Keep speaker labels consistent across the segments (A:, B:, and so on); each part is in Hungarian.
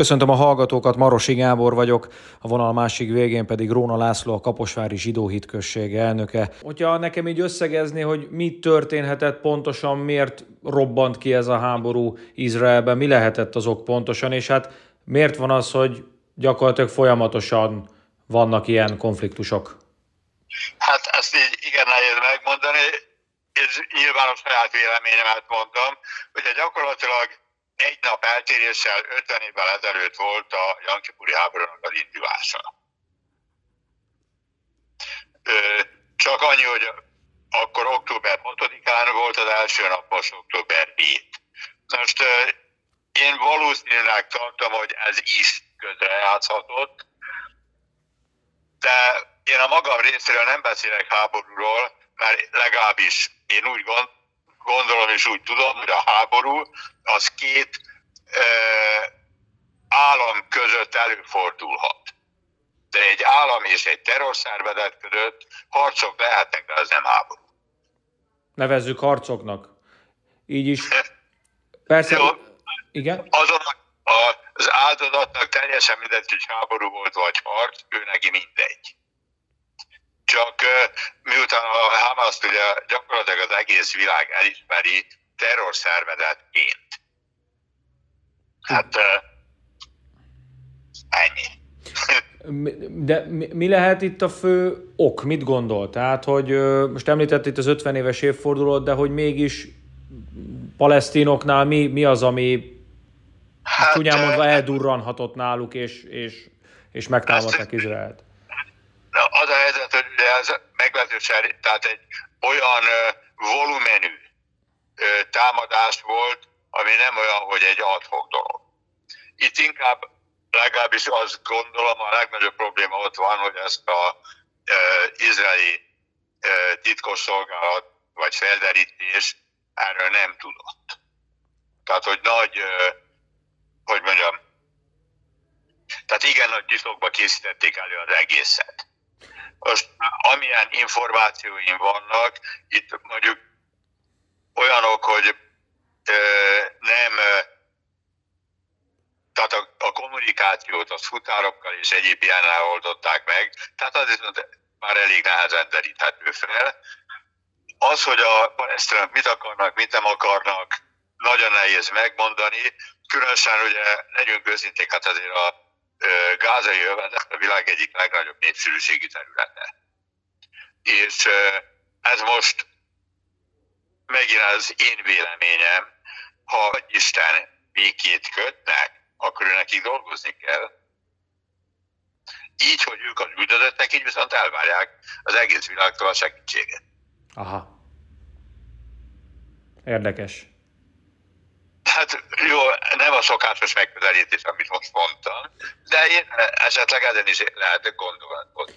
A: Köszöntöm a hallgatókat, Marosi Gábor vagyok, a vonal másik végén pedig Róna László, a Kaposvári Zsidó Hitközség elnöke. Hogyha nekem így összegezni, hogy mi történhetett pontosan, miért robbant ki ez a háború Izraelben, mi lehetett azok pontosan, és hát miért van az, hogy gyakorlatilag folyamatosan vannak ilyen konfliktusok?
B: Hát ezt így igen nehéz megmondani, és nyilván a saját véleményemet mondom, hogy gyakorlatilag egy nap eltéréssel 50 évvel ezelőtt volt a Jankipuri háborúnak az indulása. Csak annyi, hogy akkor október 6-án volt az első nap, most október 7. Most én valószínűleg tartom, hogy ez is közrejátszhatott, de én a magam részéről nem beszélek háborúról, mert legalábbis én úgy gond- gondolom és úgy tudom, hogy a háború az két ö, állam között előfordulhat. De egy állam és egy terrorszervezet között harcok lehetnek, de ez nem háború.
A: Nevezzük harcoknak. Így is. Persze,
B: Jó.
A: igen.
B: Azon az áldozatnak teljesen mindegy, hogy háború volt vagy harc, ő neki mindegy. Csak miután a hamas ugye gyakorlatilag az egész világ elismeri terrorszervezetként. Hát ennyi.
A: De mi, lehet itt a fő ok? Mit gondol? Tehát, hogy most említett itt az 50 éves évfordulót, de hogy mégis palesztinoknál mi, mi az, ami
B: Hát,
A: csúnyán mondva eldurranhatott náluk, és, és, és megtámadták Izraelt?
B: Az ez meglehetősen, tehát egy olyan volumenű támadás volt, ami nem olyan, hogy egy adhok dolog. Itt inkább legalábbis azt gondolom, a legnagyobb probléma ott van, hogy ezt a ö, izraeli ö, titkosszolgálat vagy felderítés erről nem tudott. Tehát, hogy nagy, ö, hogy mondjam, tehát igen nagy titokba készítették elő az egészet. Most amilyen információim vannak, itt mondjuk olyanok, hogy ö, nem, tehát a, a kommunikációt az futárokkal és egyéb ilyennel oldották meg, tehát az már elég nehezen deríthető fel. Az, hogy a palesztinok mit akarnak, mit nem akarnak, nagyon nehéz megmondani, különösen ugye legyünk őszinték, hát azért a gázai övezet a világ egyik legnagyobb népsűrűségi területe. És ez most megint az én véleményem, ha Isten békét kötnek, akkor ő nekik dolgozni kell. Így, hogy ők az üldözöttek, így viszont elvárják az egész világtól a segítséget.
A: Aha. Érdekes.
B: Hát jó, nem a szokásos megközelítés, amit most mondtam, de én esetleg ezen is lehet gondolkodni.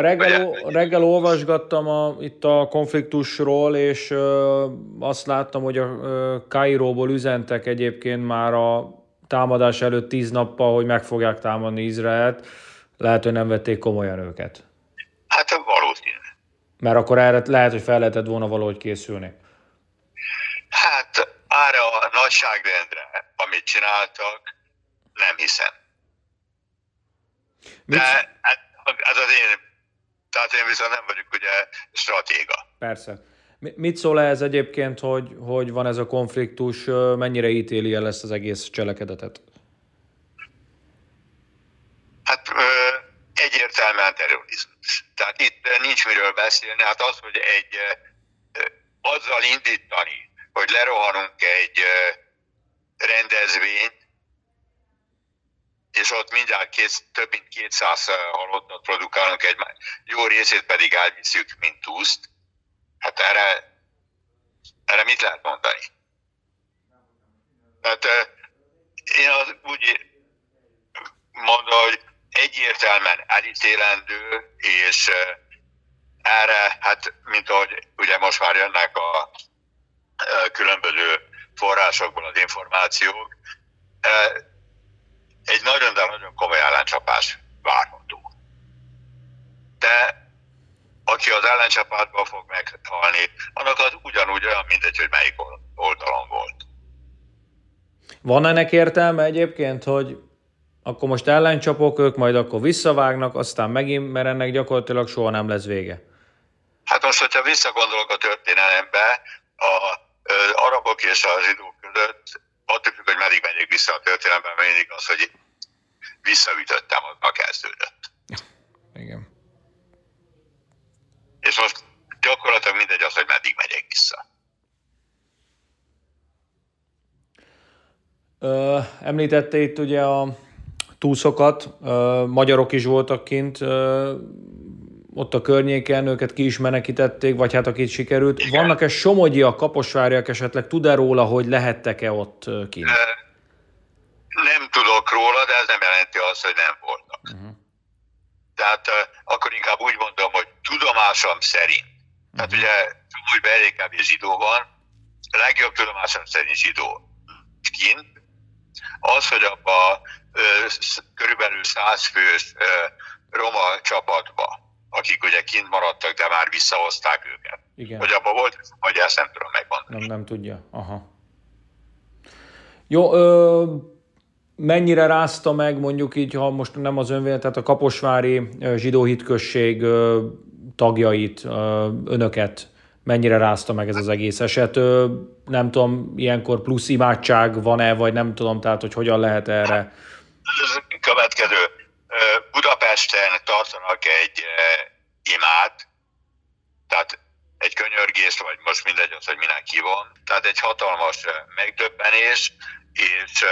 A: Reggel, reggel olvasgattam a, itt a konfliktusról, és ö, azt láttam, hogy a ö, Kairóból üzentek egyébként már a támadás előtt tíz nappal, hogy meg fogják támadni Izraelt. Lehet, hogy nem vették komolyan őket.
B: Hát valószínű.
A: Mert akkor erre lehet, hogy fel lehetett volna valahogy készülni.
B: Hát arra a nagyságrendre, amit csináltak, nem hiszem. De ez, ez az én, tehát én viszont nem vagyok ugye stratéga.
A: Persze. Mi- Mit szól ez egyébként, hogy, hogy van ez a konfliktus, mennyire ítéli el ezt az egész cselekedetet?
B: Hát ö, egyértelműen terrorizmus. Tehát itt nincs miről beszélni. Hát az, hogy egy ö, azzal indítani, hogy lerohanunk egy rendezvényt, és ott mindjárt két, több mint 200 halottat produkálunk, egy jó részét pedig elviszük, mint túszt. Hát erre, erre mit lehet mondani? Tehát én az úgy mondom, hogy egyértelműen elítélendő, és erre, hát mint ahogy ugye most már jönnek a különböző forrásokból az információk, egy nagyon, de nagyon komoly ellencsapás várható. De aki az ellencsapásban fog meghalni, annak az ugyanúgy olyan mindegy, hogy melyik oldalon volt.
A: Van ennek értelme egyébként, hogy akkor most ellencsapok, ők majd akkor visszavágnak, aztán megint, mert ennek gyakorlatilag soha nem lesz vége.
B: Hát most, hogyha visszagondolok a történelembe, a arabok és a zsidók között attól függ, hogy meddig megyek vissza a történelemben, mindig az, hogy visszaütöttem, az kezdődött.
A: Igen.
B: És most gyakorlatilag mindegy az, hogy meddig megyek vissza.
A: Ö, említette itt ugye a túszokat, ö, magyarok is voltak kint, ö, ott a környéken őket ki is menekítették, vagy hát akit sikerült. Igen. Vannak-e somogyiak, kaposváriak esetleg? Tud-e róla, hogy lehettek-e ott kint?
B: Nem tudok róla, de ez nem jelenti azt, hogy nem voltak. Uh-huh. Tehát akkor inkább úgy mondom, hogy tudomásom szerint. Uh-huh. Tehát ugye, hogy belékebb zsidó van, a legjobb tudomásom szerint zsidó kint. Az, hogy abba körülbelül száz fős roma csapatba akik ugye kint maradtak, de már visszahozták őket. Igen. Hogy abban volt, vagy ezt nem tudom megmondani.
A: Nem, nem tudja. Aha. Jó, ö, mennyire rázta meg mondjuk így, ha most nem az önvélet, tehát a Kaposvári zsidó hitközség ö, tagjait, ö, önöket, mennyire rázta meg ez az egész eset? Ö, nem tudom, ilyenkor plusz imádság van-e, vagy nem tudom, tehát hogy hogyan lehet erre?
B: Ez következő Budapesten tartanak egy imát, tehát egy könyörgés, vagy most mindegy az, hogy mindenki van. Tehát egy hatalmas megdöbbenés, és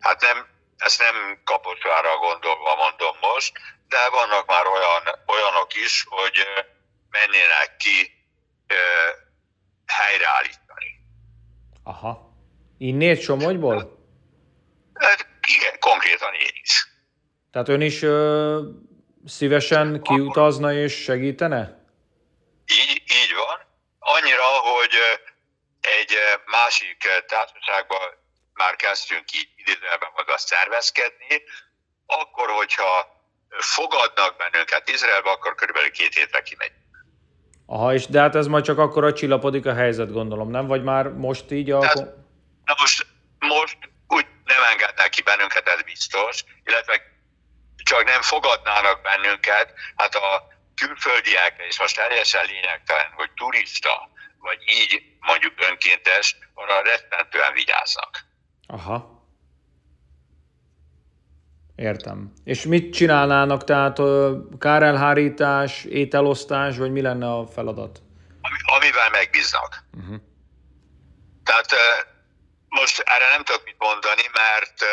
B: hát nem, ezt nem kaposvára gondolva mondom most, de vannak már olyan, olyanok is, hogy mennének ki helyreállítani.
A: Aha. Innét Somogyból?
B: Hát, igen, konkrétan én is.
A: Tehát ön is ö, szívesen kiutazna és segítene?
B: Így, így van. Annyira, hogy egy másik társaságban már kezdtünk így idézőjelben maga szervezkedni, akkor, hogyha fogadnak bennünket Izraelbe, akkor körülbelül két hétre kimegy.
A: Aha, és de hát ez majd csak akkor a csillapodik a helyzet, gondolom, nem? Vagy már most így a... Tehát,
B: na most, most úgy nem engednek ki bennünket, ez biztos, csak nem fogadnának bennünket, hát a külföldiek, és most teljesen lényegtelen, hogy turista, vagy így mondjuk önkéntes, arra rettentően vigyáznak.
A: Aha. Értem. És mit csinálnának, tehát kárelhárítás, ételosztás, vagy mi lenne a feladat?
B: Ami, amivel megbíznak. Uh-huh. Tehát most erre nem tudok mit mondani, mert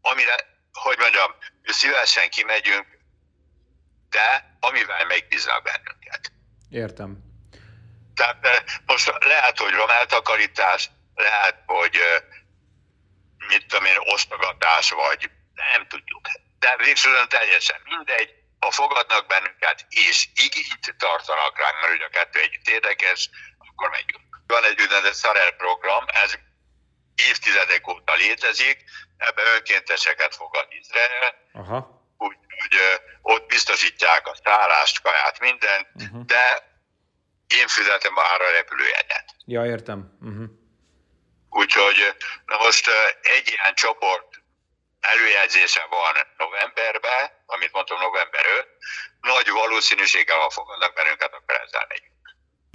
B: amire, hogy mondjam, szívesen kimegyünk, de amivel megbíznak bennünket.
A: Értem.
B: Tehát eh, most lehet, hogy romeltakarítás, lehet, hogy eh, mit tudom én, osztogatás, vagy nem tudjuk. De végsősorban teljesen mindegy, ha fogadnak bennünket, és igényt tartanak ránk, mert ugye a kettő együtt érdekes, akkor megyünk. Van egy úgynevezett Szarel program, ez évtizedek óta létezik, ebbe önkénteseket fogad Izrael, Aha. úgyhogy ott biztosítják a szállást, kaját, mindent, uh-huh. de én fizetem már a repülőjegyet.
A: Ja, értem. Uh-huh.
B: Úgyhogy na most egy ilyen csoport előjegyzése van novemberben, amit mondtam november 5, nagy valószínűséggel, ha fogadnak bennünket, akkor ezzel megyünk.